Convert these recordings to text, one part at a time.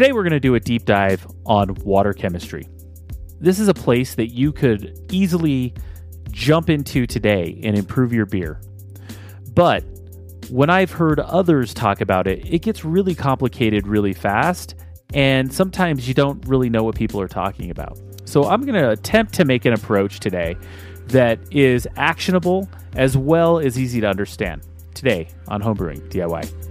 Today, we're going to do a deep dive on water chemistry. This is a place that you could easily jump into today and improve your beer. But when I've heard others talk about it, it gets really complicated really fast, and sometimes you don't really know what people are talking about. So, I'm going to attempt to make an approach today that is actionable as well as easy to understand. Today on Homebrewing DIY.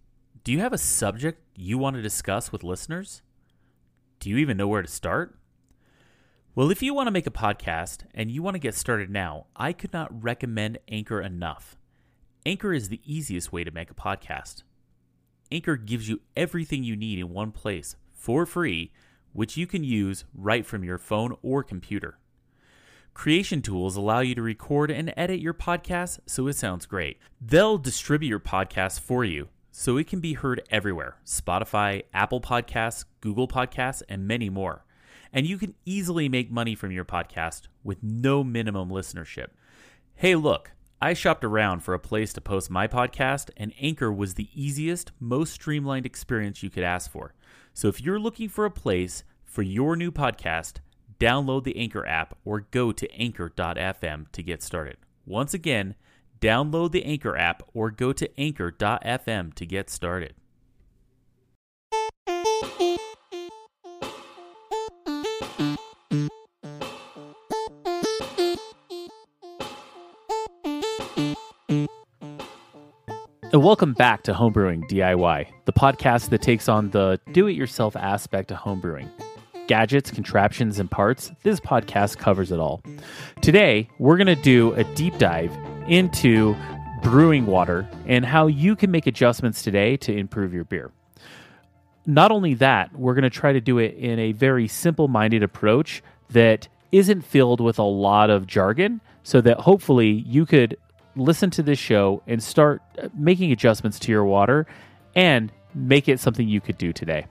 Do you have a subject you want to discuss with listeners? Do you even know where to start? Well, if you want to make a podcast and you want to get started now, I could not recommend Anchor enough. Anchor is the easiest way to make a podcast. Anchor gives you everything you need in one place for free, which you can use right from your phone or computer. Creation tools allow you to record and edit your podcast so it sounds great. They'll distribute your podcast for you so it can be heard everywhere Spotify, Apple Podcasts, Google Podcasts, and many more. And you can easily make money from your podcast with no minimum listenership. Hey, look, I shopped around for a place to post my podcast, and Anchor was the easiest, most streamlined experience you could ask for. So if you're looking for a place for your new podcast, download the Anchor app or go to anchor.fm to get started. Once again, Download the Anchor app or go to anchor.fm to get started. And welcome back to Homebrewing DIY, the podcast that takes on the do it yourself aspect of homebrewing. Gadgets, contraptions, and parts, this podcast covers it all. Today, we're going to do a deep dive into brewing water and how you can make adjustments today to improve your beer. Not only that, we're going to try to do it in a very simple minded approach that isn't filled with a lot of jargon so that hopefully you could listen to this show and start uh, making adjustments to your water and make it something you could do today.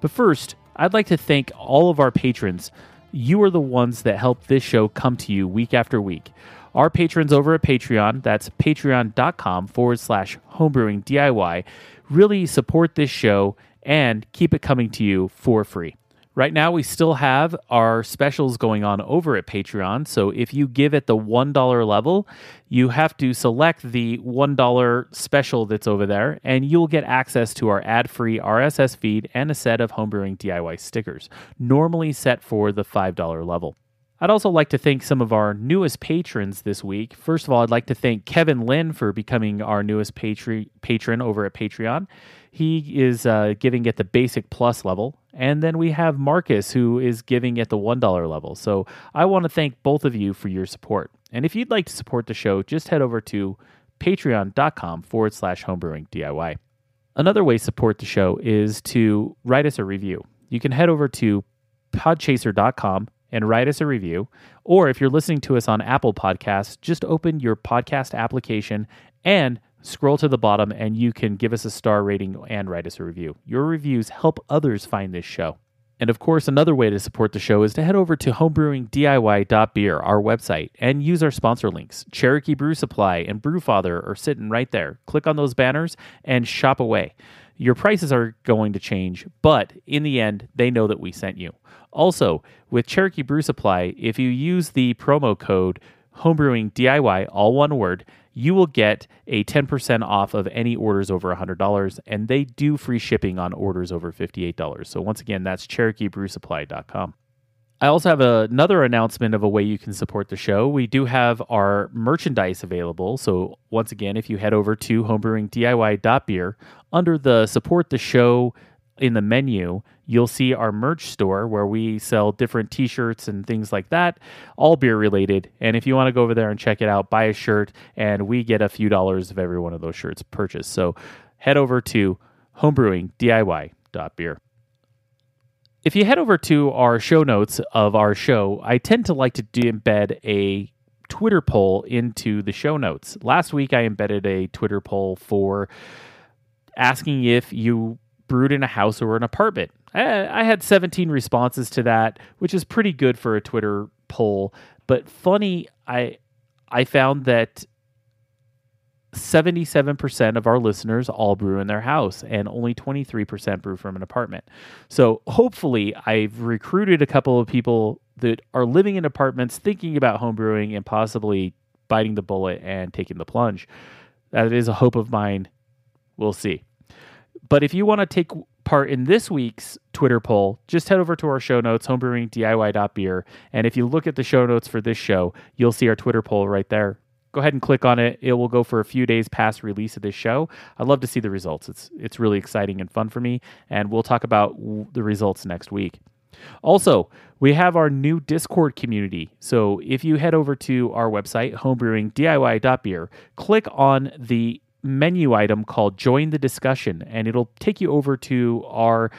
But first, I'd like to thank all of our patrons. You are the ones that help this show come to you week after week. Our patrons over at Patreon, that's patreon.com forward slash homebrewing DIY, really support this show and keep it coming to you for free. Right now, we still have our specials going on over at Patreon. So if you give at the $1 level, you have to select the $1 special that's over there, and you'll get access to our ad free RSS feed and a set of homebrewing DIY stickers, normally set for the $5 level. I'd also like to thank some of our newest patrons this week. First of all, I'd like to thank Kevin Lynn for becoming our newest patri- patron over at Patreon. He is uh, giving at the basic plus level. And then we have Marcus, who is giving at the $1 level. So I want to thank both of you for your support. And if you'd like to support the show, just head over to patreon.com forward slash homebrewing DIY. Another way to support the show is to write us a review. You can head over to podchaser.com and write us a review. Or if you're listening to us on Apple Podcasts, just open your podcast application and scroll to the bottom and you can give us a star rating and write us a review. Your reviews help others find this show. And of course, another way to support the show is to head over to homebrewingdiy.beer, our website, and use our sponsor links. Cherokee Brew Supply and Brewfather are sitting right there. Click on those banners and shop away. Your prices are going to change, but in the end, they know that we sent you. Also, with Cherokee Brew Supply, if you use the promo code homebrewing DIY, all one word, you will get a 10% off of any orders over $100, and they do free shipping on orders over $58. So, once again, that's CherokeeBrewSupply.com. I also have another announcement of a way you can support the show. We do have our merchandise available. So, once again, if you head over to homebrewingdiy.beer, under the support the show in the menu, you'll see our merch store where we sell different t shirts and things like that, all beer related. And if you want to go over there and check it out, buy a shirt, and we get a few dollars of every one of those shirts purchased. So head over to homebrewingdiy.beer. If you head over to our show notes of our show, I tend to like to embed a Twitter poll into the show notes. Last week, I embedded a Twitter poll for asking if you brewed in a house or an apartment. I, had 17 responses to that, which is pretty good for a Twitter poll. But funny, I I found that 77% of our listeners all brew in their house and only 23% brew from an apartment. So hopefully I've recruited a couple of people that are living in apartments thinking about home brewing and possibly biting the bullet and taking the plunge. That is a hope of mine. We'll see. But if you want to take part in this week's Twitter poll, just head over to our show notes, homebrewingdiy.beer. And if you look at the show notes for this show, you'll see our Twitter poll right there. Go ahead and click on it. It will go for a few days past release of this show. I'd love to see the results. It's it's really exciting and fun for me, and we'll talk about the results next week. Also, we have our new Discord community. So if you head over to our website, homebrewingdiy.beer, click on the menu item called Join the Discussion, and it'll take you over to our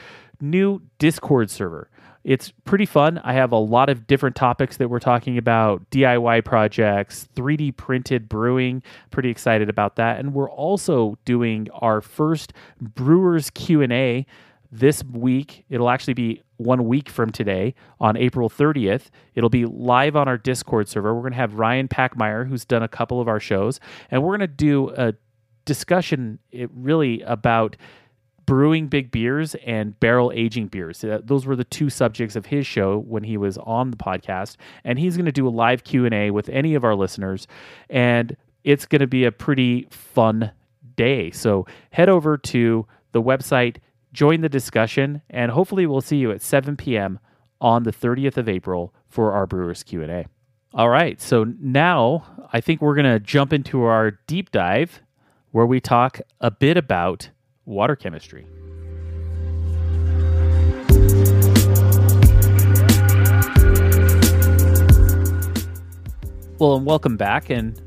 new Discord server. It's pretty fun. I have a lot of different topics that we're talking about DIY projects, 3D printed brewing. Pretty excited about that. And we're also doing our first Brewers Q&A this week. It'll actually be one week from today on April 30th. It'll be live on our Discord server. We're going to have Ryan Packmeyer, who's done a couple of our shows, and we're going to do a discussion it really about brewing big beers and barrel aging beers. Those were the two subjects of his show when he was on the podcast, and he's going to do a live Q and A with any of our listeners, and it's going to be a pretty fun day. So head over to the website, join the discussion, and hopefully we'll see you at 7 p.m. on the 30th of April for our Brewers Q and A. All right, so now I think we're going to jump into our deep dive where we talk a bit about water chemistry. Well, and welcome back. And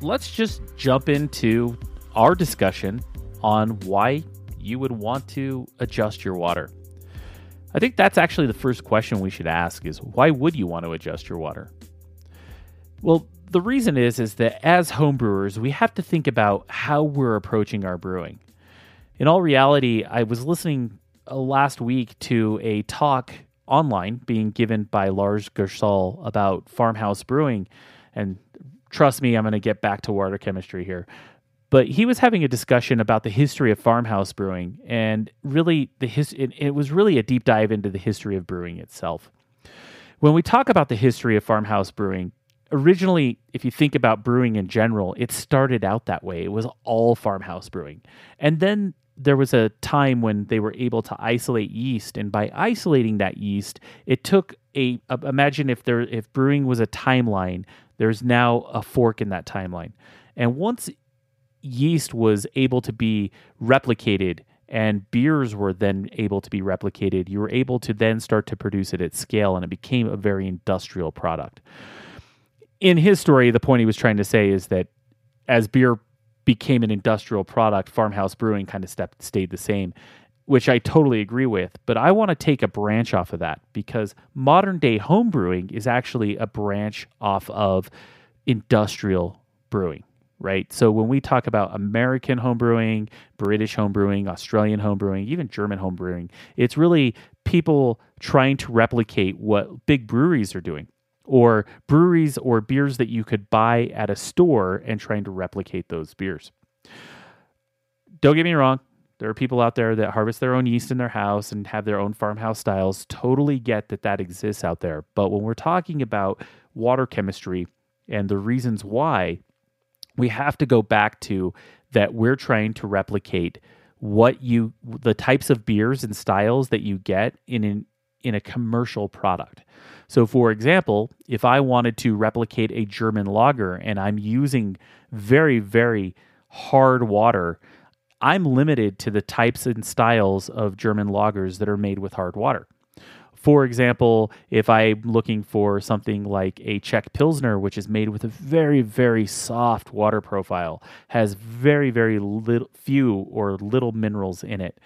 let's just jump into our discussion on why you would want to adjust your water. I think that's actually the first question we should ask is why would you want to adjust your water? Well, the reason is is that as homebrewers, we have to think about how we're approaching our brewing. In all reality, I was listening uh, last week to a talk online being given by Lars Garshol about farmhouse brewing. And trust me, I'm going to get back to water chemistry here. But he was having a discussion about the history of farmhouse brewing and really the his it, it, was really a deep dive into the history of brewing itself. When we talk about the history of farmhouse brewing originally if you think about brewing in general it started out that way. It was all farmhouse brewing. And then there was a time when they were able to isolate yeast and by isolating that yeast it took a, imagine if there if brewing was a timeline there's now a fork in that timeline. And once yeast was able to be replicated and beers were then able to be replicated, you were able to then start to produce it at scale and it became a very industrial product. In his story, the point he was trying to say is that as beer became an industrial product, farmhouse brewing kind of stepped, stayed the same, which I totally agree with. But I want to take a branch off of that because modern day home brewing is actually a branch off of industrial brewing right? So when we talk about American homebrewing, British homebrewing, Australian homebrewing, even German homebrewing, it's really people trying to replicate what big breweries are doing or breweries or beers that you could buy at a store and trying to replicate those beers. Don't get me wrong, there are people out there that harvest their own yeast in their house and have their own farmhouse styles. Totally get that that exists out there. But when we're talking about water chemistry and the reasons why, we have to go back to that we're trying to replicate what you the types of beers and styles that you get in an, in a commercial product. So for example, if I wanted to replicate a German lager and I'm using very very hard water, I'm limited to the types and styles of German lagers that are made with hard water. For example, if I'm looking for something like a Czech Pilsner, which is made with a very, very soft water profile, has very, very little, few or little minerals in it,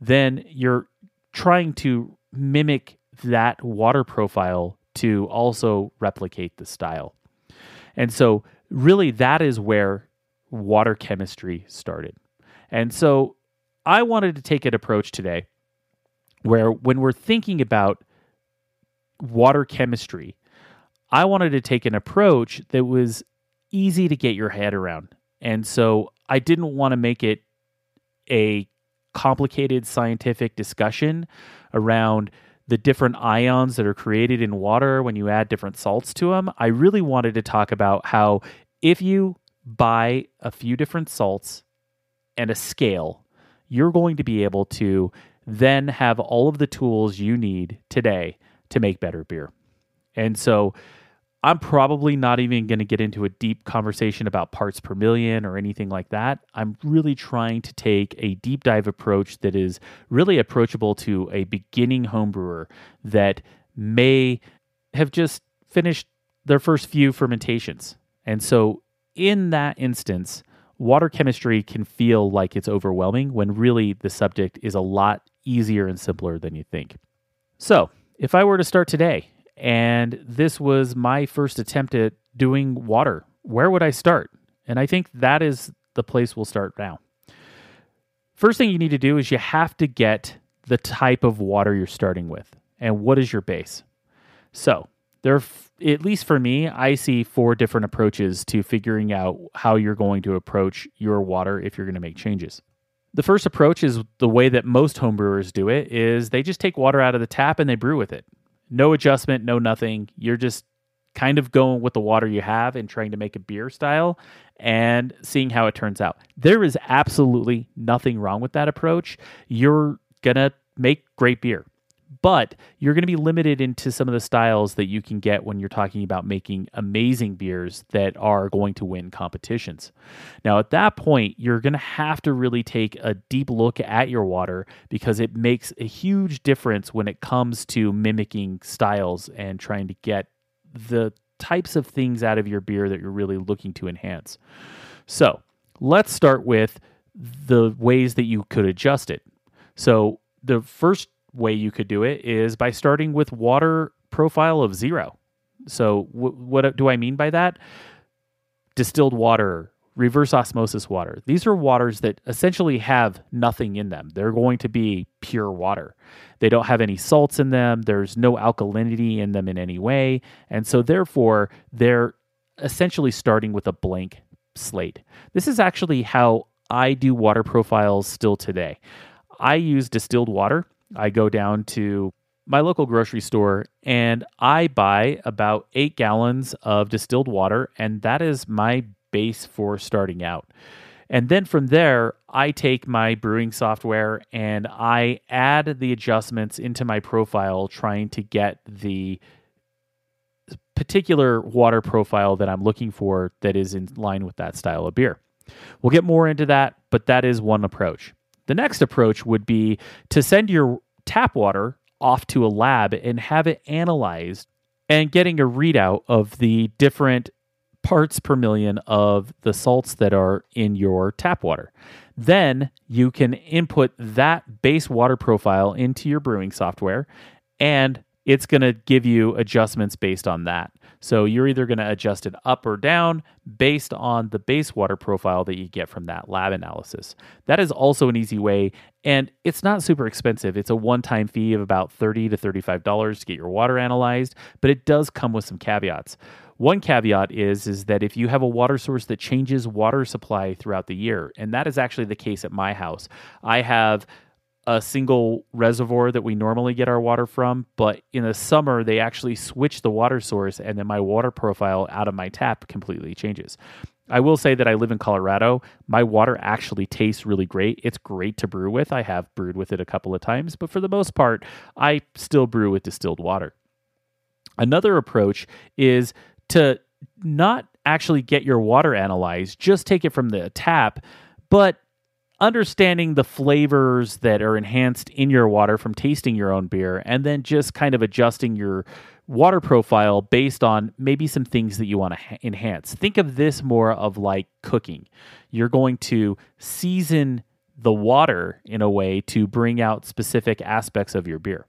then you're trying to mimic that water profile to also replicate the style. And so, really, that is where water chemistry started. And so, I wanted to take an approach today where when we're thinking about water chemistry, I wanted to take an approach that was easy to get your head around. And so I didn't want to make it a complicated scientific discussion around the different ions that are created in water when you add different salts to them. I really wanted to talk about how if you buy a few different salts and a scale, you're going to be able to then have all of the tools you need today to make better beer. And so I'm probably not even going to get into a deep conversation about parts per million or anything like that. I'm really trying to take a deep dive approach that is really approachable to a beginning homebrewer that may have just finished their first few fermentations. And so in that instance, water chemistry can feel like it's overwhelming when really the subject is a lot easier and simpler than you think. So, if I were to start today and this was my first attempt at doing water, where would I start? And I think that is the place we'll start now. First thing you need to do is you have to get the type of water you're starting with and what is your base. So, there at least for me, I see four different approaches to figuring out how you're going to approach your water if you're going to make changes. The first approach is the way that most homebrewers do it is they just take water out of the tap and they brew with it. No adjustment, no nothing. You're just kind of going with the water you have and trying to make a beer style and seeing how it turns out. There is absolutely nothing wrong with that approach. You're going to make great beer. But you're going to be limited into some of the styles that you can get when you're talking about making amazing beers that are going to win competitions. Now, at that point, you're going to have to really take a deep look at your water because it makes a huge difference when it comes to mimicking styles and trying to get the types of things out of your beer that you're really looking to enhance. So, let's start with the ways that you could adjust it. So, the first way you could do it is by starting with water profile of zero. So, w- what do I mean by that? Distilled water, reverse osmosis water. These are waters that essentially have nothing in them. They're going to be pure water. They don't have any salts in them, there's no alkalinity in them in any way. And so, therefore, they're essentially starting with a blank slate. This is actually how I do water profiles still today. I use distilled water. I go down to my local grocery store and I buy about eight gallons of distilled water, and that is my base for starting out. And then from there, I take my brewing software and I add the adjustments into my profile, trying to get the particular water profile that I'm looking for that is in line with that style of beer. We'll get more into that, but that is one approach. The next approach would be to send your tap water off to a lab and have it analyzed and getting a readout of the different parts per million of the salts that are in your tap water. Then you can input that base water profile into your brewing software and it's going to give you adjustments based on that. So you're either going to adjust it up or down based on the base water profile that you get from that lab analysis. That is also an easy way, and it's not super expensive. It's a one time fee of about 30 to $35 to get your water analyzed, but it does come with some caveats. One caveat is is that if you have a water source that changes water supply throughout the year, and that is actually the case at my house. I have a single reservoir that we normally get our water from, but in the summer they actually switch the water source and then my water profile out of my tap completely changes. I will say that I live in Colorado. My water actually tastes really great. It's great to brew with. I have brewed with it a couple of times, but for the most part, I still brew with distilled water. Another approach is to not actually get your water analyzed, just take it from the tap, but understanding the flavors that are enhanced in your water from tasting your own beer and then just kind of adjusting your water profile based on maybe some things that you want to ha- enhance. Think of this more of like cooking. You're going to season the water in a way to bring out specific aspects of your beer.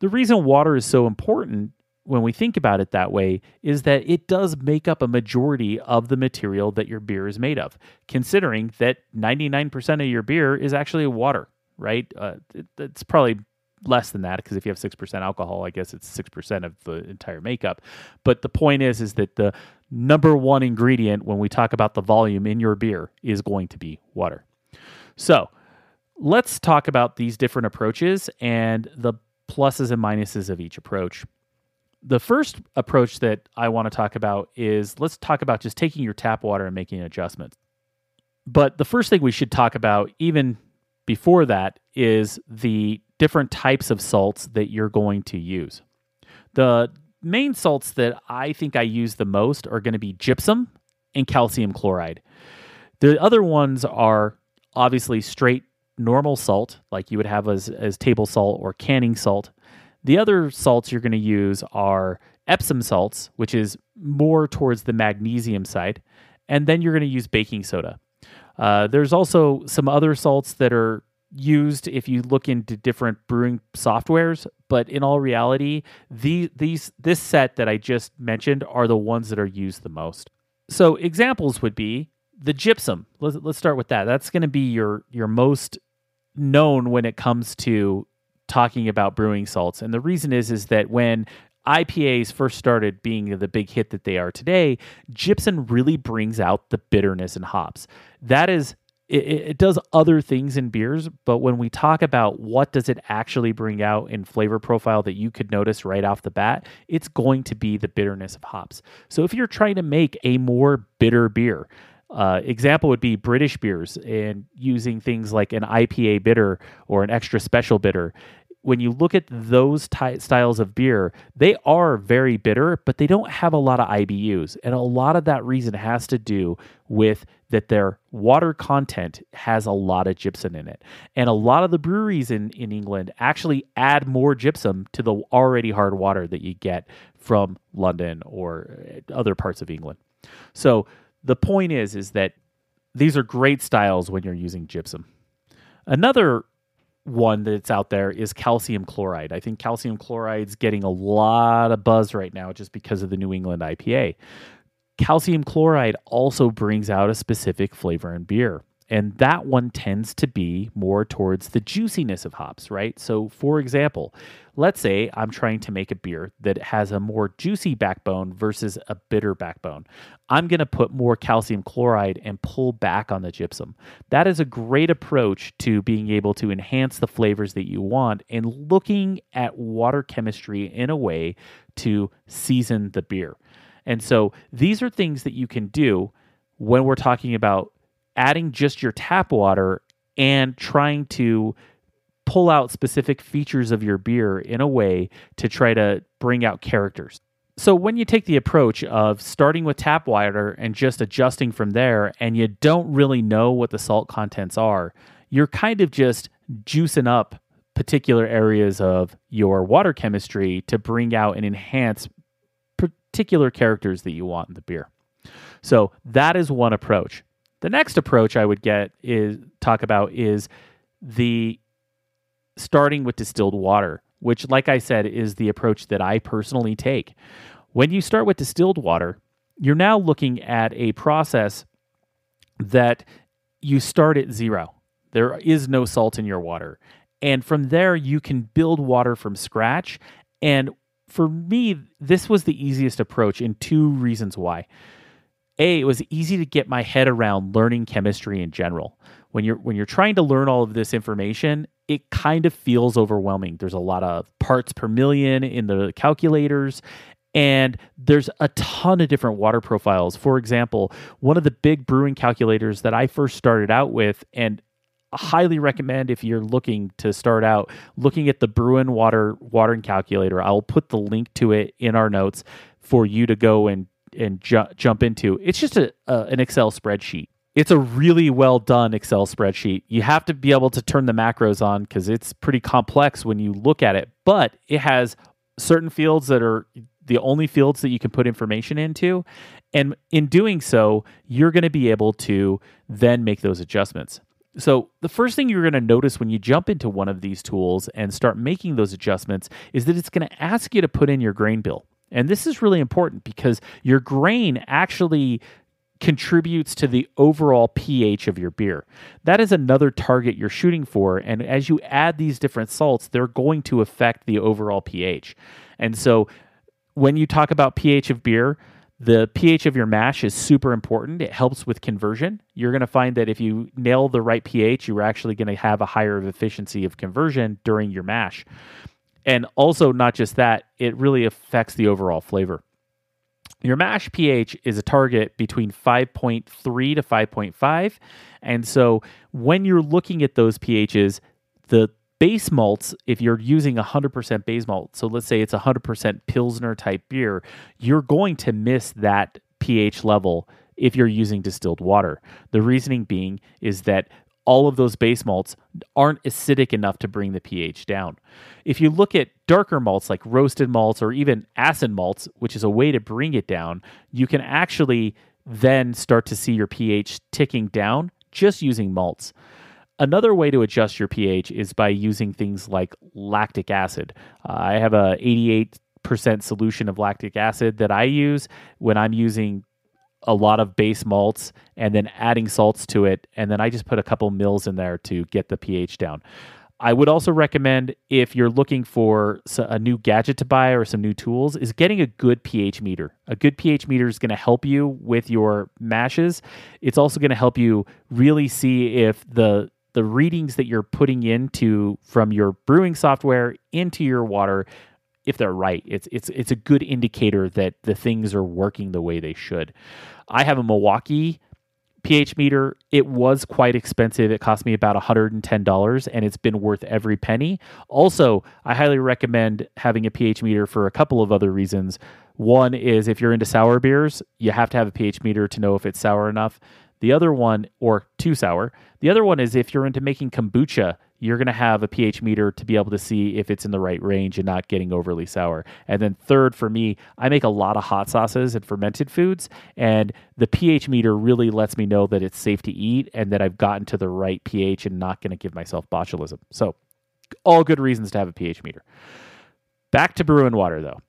The reason water is so important when we think about it that way is that it does make up a majority of the material that your beer is made of, considering that 99% of your beer is actually water, right? Uh, it, it's probably less than that because if you have 6% alcohol, I guess it's 6% of the entire makeup. But the point is is that the number one ingredient when we talk about the volume in your beer is going to be water. So, let's talk about these different approaches and the pluses and minuses of each approach the first approach that I want to talk about is let's talk about just taking your tap water and making adjustments. But the first thing we should talk about, even before that, is the different types of salts that you're going to use. The main salts that I think I use the most are going to be gypsum and calcium chloride. The other ones are obviously straight normal salt, like you would have as, as table salt or canning salt. The other salts you're going to use are Epsom salts, which is more towards the magnesium side, and then you're going to use baking soda. Uh, there's also some other salts that are used if you look into different brewing softwares, but in all reality, the, these this set that I just mentioned are the ones that are used the most. So examples would be the gypsum. Let's, let's start with that. That's going to be your your most known when it comes to talking about brewing salts. And the reason is is that when IPAs first started being the big hit that they are today, gypsum really brings out the bitterness and hops. That is it, it, does other things in beers, but when we talk about what does it actually bring out in flavor profile that you could notice right off the bat, it's going to be the bitterness of hops. So if you're trying to make a more bitter beer, uh, example would be British beers and using things like an IPA bitter or an extra special bitter. when you look at those ty- styles of beer, they are very bitter, but they don't have a lot of IBUs. And a lot of that reason has to do with that their water content has a lot of gypsum in it. And a lot of the breweries in, in England actually add more gypsum to the already hard water that you get from London or other parts of England. So the point is is that these are great styles when you're using gypsum. Another one that's out there is calcium chloride. I think calcium chloride's getting a lot of buzz right now just because of the New England IPA. Calcium chloride also brings out a specific flavor in beer. And that one tends to be more towards the juiciness of hops, right? So, for example, let's say I'm trying to make a beer that has a more juicy backbone versus a bitter backbone. I'm going to put more calcium chloride and pull back on the gypsum. That is a great approach to being able to enhance the flavors that you want and looking at water chemistry in a way to season the beer. And so, these are things that you can do when we're talking about adding just your tap water and trying to pull out specific features of your beer in a way to try to bring out characters. So when you take the approach of starting with tap water and just adjusting from there and you don't really know what the salt contents are, you're kind of just juicing up particular areas of your water chemistry to bring out and enhance particular characters that you want in the beer. So that is one approach. The next approach I would get is talk about is the starting with distilled water, which, like I said, is the approach that I personally take. When you start with distilled water, you're now looking at a process that you start at zero. There is no salt in your water. And from there, you can build water from scratch. And for me, this was the easiest approach in two reasons why a it was easy to get my head around learning chemistry in general. When you're when you're trying to learn all of this information it kind of feels overwhelming. There's a lot of parts per million in the calculators and there's a ton of different water profiles. For example one of the big brewing calculators that i first started out with and highly recommend if you're looking to start out looking at the Bru'n Water watering calculator. I'll put the link to it in our notes for you to go and and ju- jump into. It's just a, an Excel spreadsheet. It's a really well done Excel spreadsheet. You have to be able to turn the macros on because it's pretty complex when you look at it, but it has certain fields that are the only fields that you can put information into. And in doing so, you're going to be able to then make those adjustments. So, the first thing you're going to notice when you jump into one of these tools and start making those adjustments is that it's going to ask you to put in your grain bill. And this is really important because your grain actually contributes to the overall pH of your beer. That is another target you're shooting for. And as you add these different salts, they're going to affect the overall pH. And so when you talk about pH of beer, the pH of your mash is super important. It helps with conversion. You're going to find that if you nail the right pH, you're actually going to have a higher efficiency of conversion during your mash. And also, not just that, it really affects the overall flavor. Your mash pH is a target between 5.3 to 5.5. And so, when you're looking at those pHs, the base malts, if you're using 100% base malt, so let's say it's 100% Pilsner type beer, you're going to miss that pH level if you're using distilled water. The reasoning being is that all of those base malts aren't acidic enough to bring the pH down. If you look at darker malts like roasted malts or even acid malts, which is a way to bring it down, you can actually then start to see your pH ticking down just using malts. Another way to adjust your pH is by using things like lactic acid. Uh, I have a 88% solution of lactic acid that I use when I'm using a lot of base malts and then adding salts to it. And then I just put a couple mils in there to get the pH down. I would also recommend if you're looking for a new gadget to buy or some new tools is getting a good pH meter. A good pH meter is going to help you with your mashes. It's also going to help you really see if the the readings that you're putting into from your brewing software into your water if they're right. It's it's it's a good indicator that the things are working the way they should. I have a Milwaukee pH meter, it was quite expensive. It cost me about $110 and it's been worth every penny. Also, I highly recommend having a pH meter for a couple of other reasons. One is if you're into sour beers, you have to have a pH meter to know if it's sour enough. The other one, or too sour. The other one is if you're into making kombucha, you're going to have a pH meter to be able to see if it's in the right range and not getting overly sour. And then third, for me, I make a lot of hot sauces and fermented foods, and the pH meter really lets me know that it's safe to eat and that I've gotten to the right pH and not going to give myself botulism. So, all good reasons to have a pH meter. Back to Bru'n Water, though.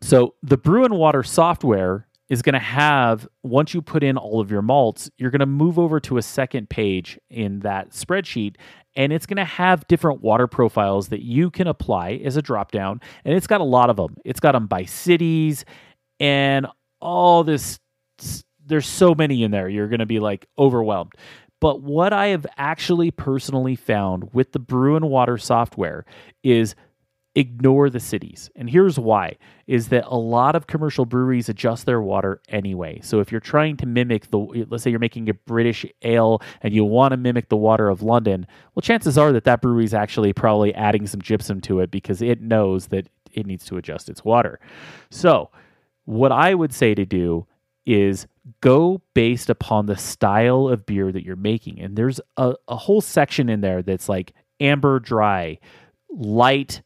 So, the Bru'n Water software is going to have once you put in all of your malts, you're going to move over to a second page in that spreadsheet and it's going to have different water profiles that you can apply as a drop down and it's got a lot of them it's got them by cities and all this there's so many in there you're going to be like overwhelmed. But what i have actually personally found with the Bru'n Water software is ignore the cities. And here's why is that a lot of commercial breweries adjust their water anyway. So if you're trying to mimic the let's say you're making a British ale and you want to mimic the water of London, well chances are that that brewery is actually probably adding some gypsum to it because it knows that it needs to adjust its water. So, what I would say to do is go based upon the style of beer that you're making. And there's a, a whole section in there that's like amber dry, light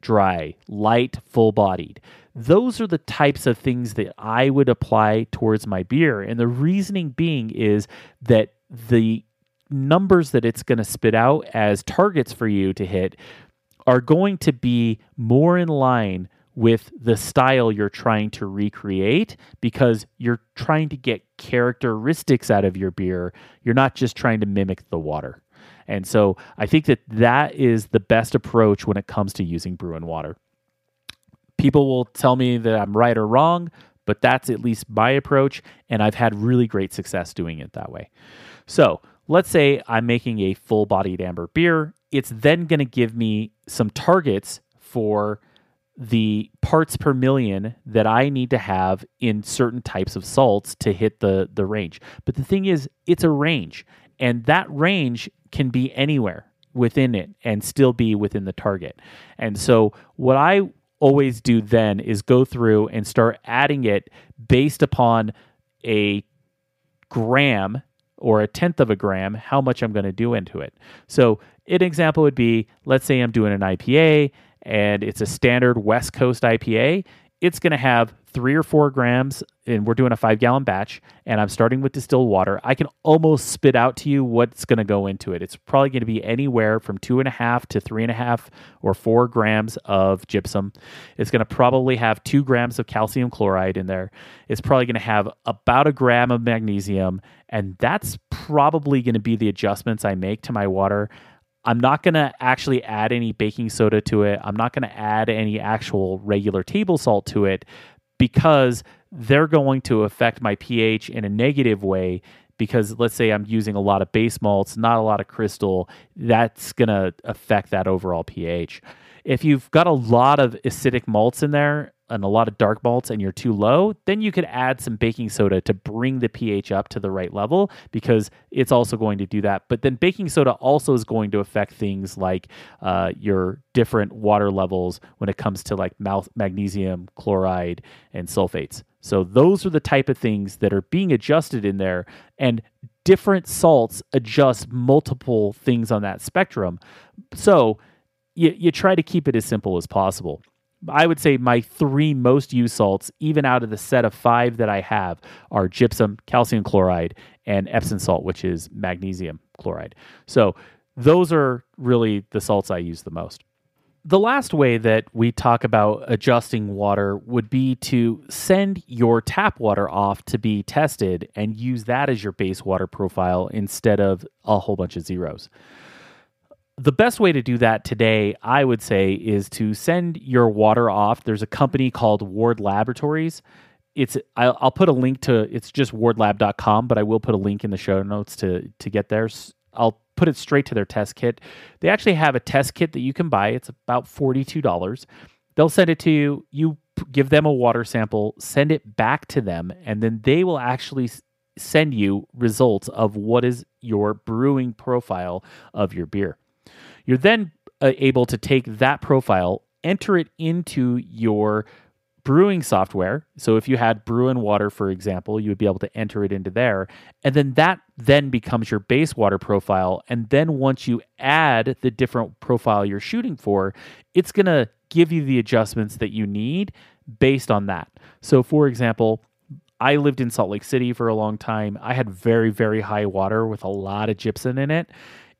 dry, light, full bodied. Those are the types of things that I would apply towards my beer. And the reasoning being is that the numbers that it's going to spit out as targets for you to hit are going to be more in line with the style you're trying to recreate because you're trying to get characteristics out of your beer. You're not just trying to mimic the water. And so I think that that is the best approach when it comes to using Bru'n Water. People will tell me that I'm right or wrong, but that's at least my approach. And I've had really great success doing it that way. So let's say I'm making a full bodied amber beer. It's then going to give me some targets for the parts per million that I need to have in certain types of salts to hit the the range. But the thing is, it's a range, and that range can be anywhere within it and still be within the target. And so what I always do then is go through and start adding it based upon a gram or a tenth of a gram how much I'm going to do into it. So an example would be let's say I'm doing an IPA and it's a standard West Coast IPA it's going to have three or four grams, and we're doing a five gallon batch, and I'm starting with distilled water. I can almost spit out to you what's going to go into it. It's probably going to be anywhere from two and a half to three and a half or four grams of gypsum. It's going to probably have two grams of calcium chloride in there. It's probably going to have about a gram of magnesium, and that's probably going to be the adjustments I make to my water. I'm not going to actually add any baking soda to it. I'm not going to add any actual regular table salt to it because they're going to affect my pH in a negative way. Because let's say I'm using a lot of base malts, not a lot of crystal, that's going to affect that overall pH. If you've got a lot of acidic malts in there, and a lot of dark malts and you're too low, then you could add some baking soda to bring the pH up to the right level because it's also going to do that. But then baking soda also is going to affect things like uh, your different water levels when it comes to like mouth magnesium, chloride, and sulfates. So those are the type of things that are being adjusted in there. And different salts adjust multiple things on that spectrum. So you, you try to keep it as simple as possible. I would say my three most used salts, even out of the set of five that I have, are gypsum, calcium chloride, and Epsom salt, which is magnesium chloride. So those are really the salts I use the most. The last way that we talk about adjusting water would be to send your tap water off to be tested and use that as your base water profile instead of a whole bunch of zeros the best way to do that today, I would say, is to send your water off. There's a company called Ward Laboratories. It's I'll, put a link to it's just wardlab.com, but I will put a link in the show notes to to get there. I'll put it straight to their test kit. They actually have a test kit that you can buy. It's about $42. They'll send it to you. You give them a water sample, send it back to them, and then they will actually send you results of what is your brewing profile of your beer. You're then uh, able to take that profile, enter it into your brewing software. So if you had Bru'n Water, for example, you would be able to enter it into there. And then that then becomes your base water profile. And then once you add the different profile you're shooting for, it's going to give you the adjustments that you need based on that. So for example, I lived in Salt Lake City for a long time. I had very, very high water with a lot of gypsum in it.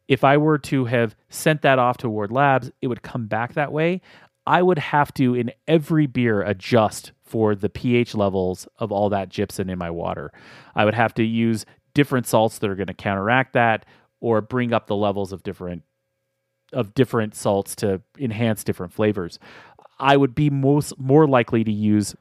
If I were to have sent that off to Ward Labs, it would come back that way. I would have to, in every beer, adjust for the pH levels of all that gypsum in my water. I would have to use different salts that are going to counteract that or bring up the levels of different of different salts to enhance different flavors. I would be most more likely to use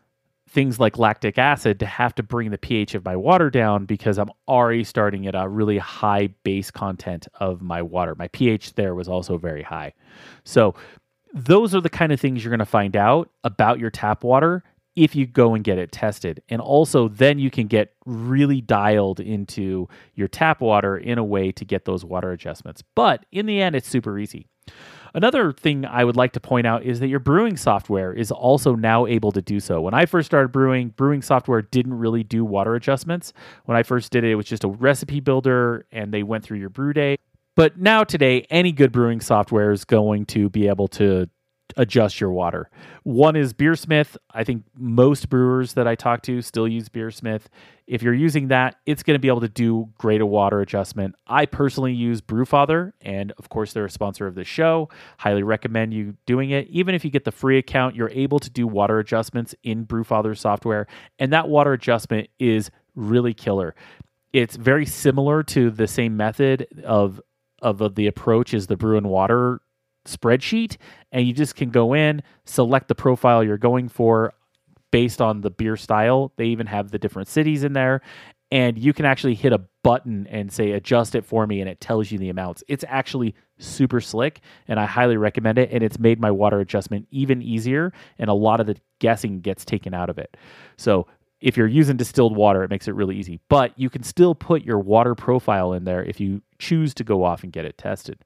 things like lactic acid to have to bring the pH of my water down because I'm already starting at a really high base content of my water. My pH there was also very high. So those are the kind of things you're going to find out about your tap water if you go and get it tested. And also, then you can get really dialed into your tap water in a way to get those water adjustments. But in the end, it's super easy. Another thing I would like to point out is that your brewing software is also now able to do so. When I first started brewing, brewing software didn't really do water adjustments. When I first did it, it was just a recipe builder and they went through your brew day. But now today, any good brewing software is going to be able to adjust your water. One is Beersmith. I think most brewers that I talk to still use Beersmith. If you're using that, it's going to be able to do greater water adjustment. I personally use Brewfather, and of course, they're a sponsor of the show. Highly recommend you doing it. Even if you get the free account, you're able to do water adjustments in Brewfather software, and that water adjustment is really killer. It's very similar to the same method of of the approach as the Bru'n Water spreadsheet and you just can go in, select the profile you're going for based on the beer style. They even have the different cities in there and you can actually hit a button and say adjust it for me and it tells you the amounts. It's actually super slick and I highly recommend it and it's made my water adjustment even easier and a lot of the guessing gets taken out of it. So if you're using distilled water, it makes it really easy. But you can still put your water profile in there if you choose to go off and get it tested.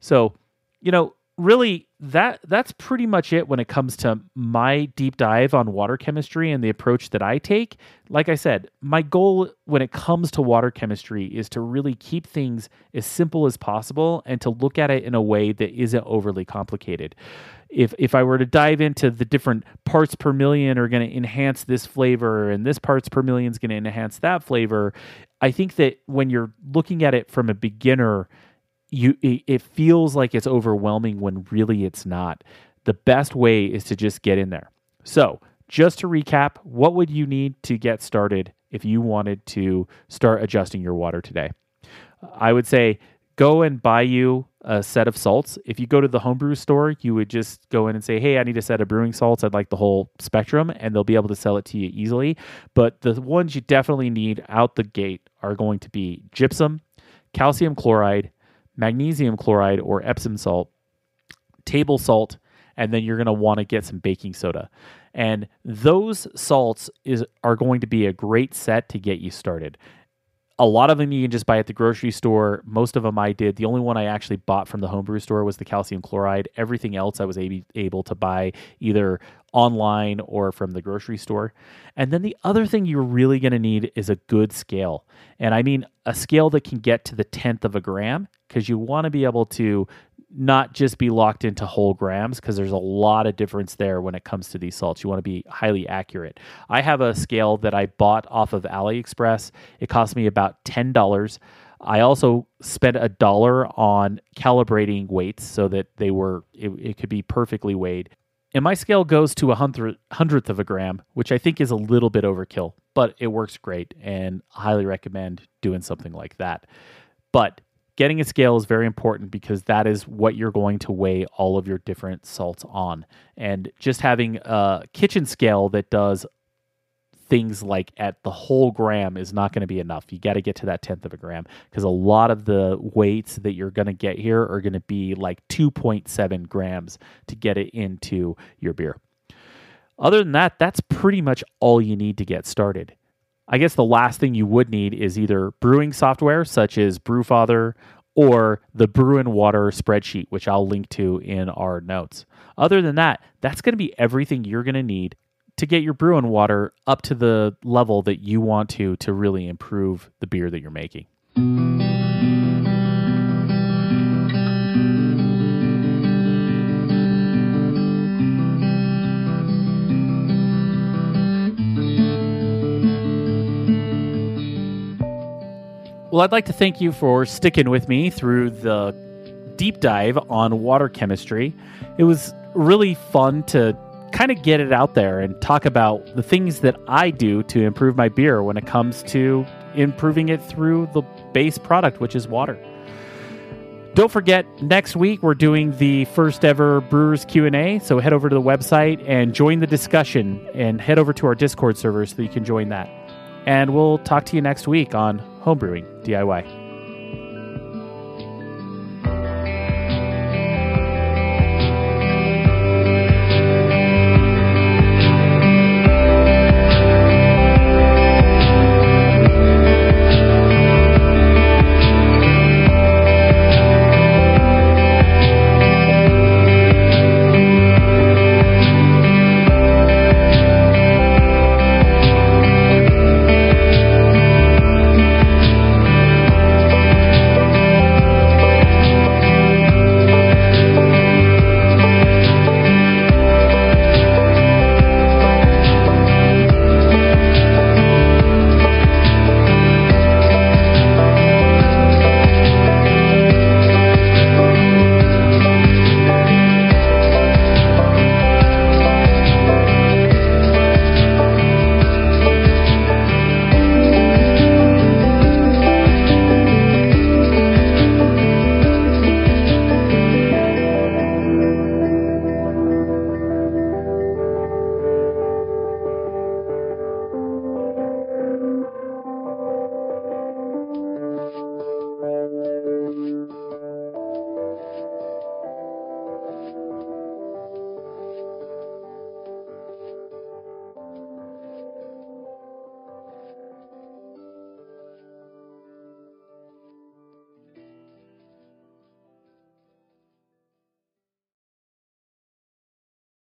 So, you know, really that that's pretty much it when it comes to my deep dive on water chemistry and the approach that I take. Like I said, my goal when it comes to water chemistry is to really keep things as simple as possible and to look at it in a way that isn't overly complicated. If if I were to dive into the different parts per million are going to enhance this flavor and this parts per million is going to enhance that flavor, I think that when you're looking at it from a beginner you it feels like it's overwhelming when really it's not. The best way is to just get in there. So, just to recap, what would you need to get started if you wanted to start adjusting your water today? I would say go and buy you a set of salts. If you go to the homebrew store, you would just go in and say, Hey, I need a set of brewing salts. I'd like the whole spectrum, and they'll be able to sell it to you easily. But the ones you definitely need out the gate are going to be gypsum, calcium chloride, magnesium chloride or Epsom salt, table salt, and then you're going to want to get some baking soda. And those salts is are going to be a great set to get you started. A lot of them you can just buy at the grocery store. Most of them I did. The only one I actually bought from the homebrew store was the calcium chloride. Everything else I was able to buy either online or from the grocery store. And then the other thing you're really going to need is a good scale. And I mean a scale that can get to the tenth of a gram because you want to be able to not just be locked into whole grams because there's a lot of difference there when it comes to these salts. You want to be highly accurate. I have a scale that I bought off of AliExpress. It cost me about $10. I also spent a dollar on calibrating weights so that they were it, it could be perfectly weighed. And my scale goes to a hundred, hundredth of a gram, which I think is a little bit overkill, but it works great and highly recommend doing something like that. But getting a scale is very important because that is what you're going to weigh all of your different salts on. And just having a kitchen scale that does things like at the whole gram is not going to be enough. You got to get to that tenth of a gram because a lot of the weights that you're going to get here are going to be like 2.7 grams to get it into your beer. Other than that, that's pretty much all you need to get started. I guess the last thing you would need is either brewing software such as Brewfather or the Bru'n Water spreadsheet, which I'll link to in our notes. Other than that, that's going to be everything you're going to need to get your brew and water up to the level that you want to to really improve the beer that you're making. Well, I'd like to thank you for sticking with me through the deep dive on water chemistry. It was really fun to kind of get it out there and talk about the things that I do to improve my beer when it comes to improving it through the base product, which is water. Don't forget, next week we're doing the first ever Brewers Q&A, so head over to the website and join the discussion and head over to our Discord server so you can join that. And we'll talk to you next week on Homebrewing DIY.